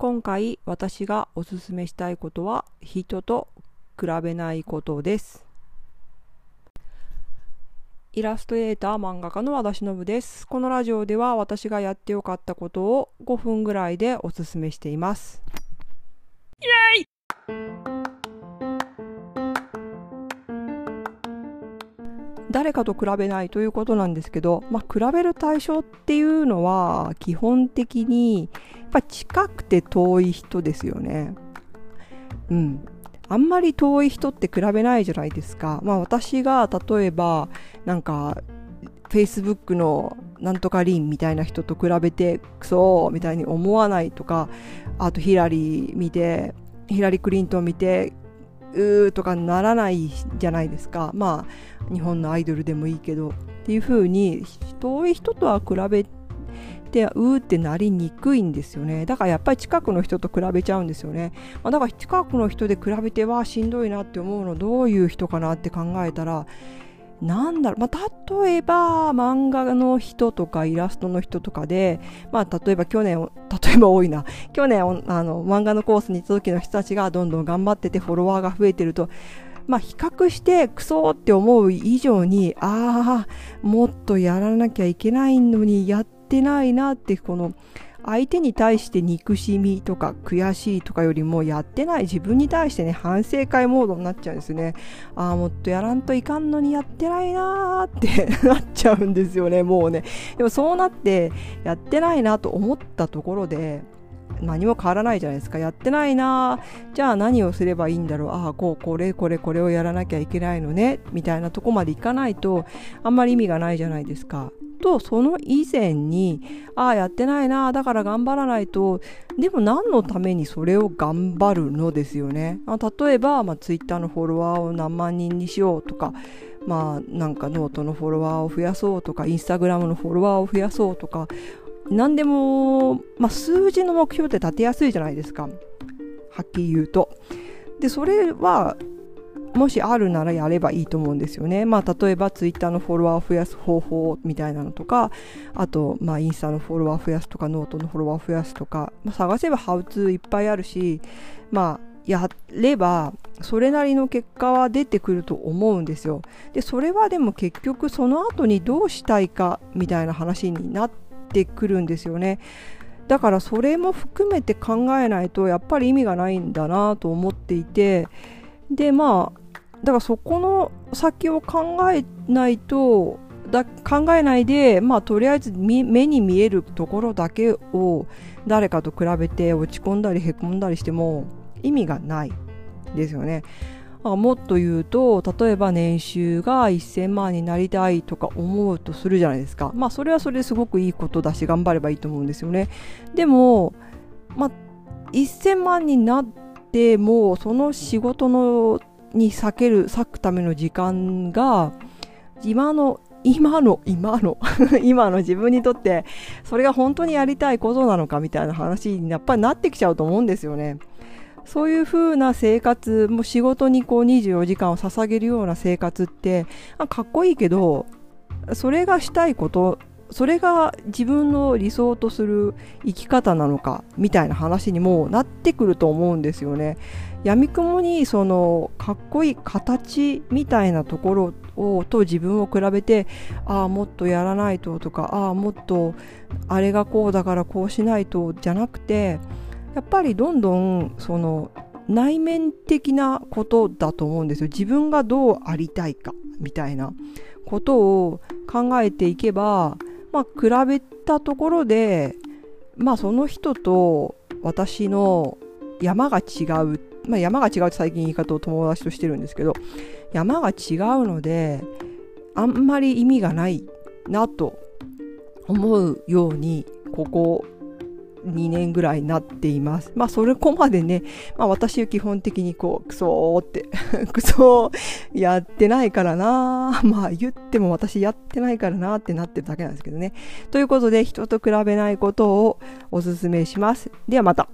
今回私がおすすめしたいことは人と比べないことです。イラストレーター漫画家の和田忍です。このラジオでは私がやってよかったことを5分ぐらいでおすすめしています。イエイ！誰かと比べないということなんですけど、まあ、比べる対象っていうのは基本的にぱ近くて遠い人ですよね。うん。あんまり遠い人って比べないじゃないですか。まあ私が例えばなんか Facebook のなんとかリンみたいな人と比べてクソみたいに思わないとかあとヒラリー見てヒラリー・クリントン見てうーとかならないじゃないですかまあ日本のアイドルでもいいけどっていう風に遠い人とは比べってうーってなりにくいんですよね。だからやっぱり近くの人と比べちゃうんですよね、まあ、だから近くの人で比べてはしんどいなって思うのどういう人かなって考えたらなんだろう、まあ、例えば漫画の人とかイラストの人とかで、まあ、例えば去年、例えば多いな、去年あの漫画のコースに行った時の人たちがどんどん頑張っててフォロワーが増えてると、まあ、比較してクソって思う以上に、ああ、もっとやらなきゃいけないのにやっててないなって、この、相手に対して憎しみとか悔しいとかよりもやってない自分に対してね反省会モードになっちゃうんですね。ああもっとやらんといかんのにやってないなーってなっちゃうんですよねもうね。でもそうなってやってないなと思ったところで何も変わらないじゃないですか。やってないなじゃあ何をすればいいんだろう。ああこうこれこれこれをやらなきゃいけないのね。みたいなとこまでいかないとあんまり意味がないじゃないですか。とその以前にああやってないなだから頑張らないとでも何のためにそれを頑張るのですよね。あ例えば、まあ、Twitter のフォロワーを何万人にしようとかまあなんかノートのフォロワーを増やそうとかインスタグラムのフォロワーを増やそうとか何でも、まあ、数字の目標って立てやすいじゃないですか。はっきり言うと。でそれはもしあるならやればいいと思うんですよね。まあ、例えばツイッターのフォロワーを増やす方法みたいなのとか、あと、まあ、インスタのフォロワー増やすとか、ノートのフォロワー増やすとか、まあ、探せばハウツーいっぱいあるし、まあ、やればそれなりの結果は出てくると思うんですよ。でそれはでも結局その後にどうしたいかみたいな話になってくるんですよね。だからそれも含めて考えないとやっぱり意味がないんだなと思っていてでまあだからそこの先を考えないとだ考えないで、まあ、とりあえず目に見えるところだけを誰かと比べて落ち込んだりへこんだりしても意味がない。ですよね。あもっと言うと例えば年収が1000万になりたいとか思うとするじゃないですか。まあそれはそれですごくいいことだし頑張ればいいと思うんですよね。でもまあ1000万になってもその仕事のに避ける、割くための時間が、今の、今の、今の、今の自分にとって、それが本当にやりたいことなのかみたいな話にやっぱりなってきちゃうと思うんですよね。そういう風な生活、も仕事にこう24時間を捧げるような生活って、かっこいいけど、それがしたいことそれが自分の理想とする生き方なのかみたいな話にもなってくると思うんですよね。闇雲にそのかっこいい形みたいなところをと自分を比べてああもっとやらないととかああもっとあれがこうだからこうしないとじゃなくてやっぱりどんどんその内面的なことだと思うんですよ。自分がどうありたいかみたいなことを考えていけばまあ、比べたところで、まあ、その人と私の山が違う、まあ、山が違うって最近言い方を友達としてるんですけど山が違うのであんまり意味がないなと思うようにここ2年ぐらいになっています。まあ、それこまでね、まあ、私は基本的にこう、クソーって、クソーやってないからなまあ、言っても私やってないからなってなってるだけなんですけどね。ということで、人と比べないことをお勧めします。ではまた。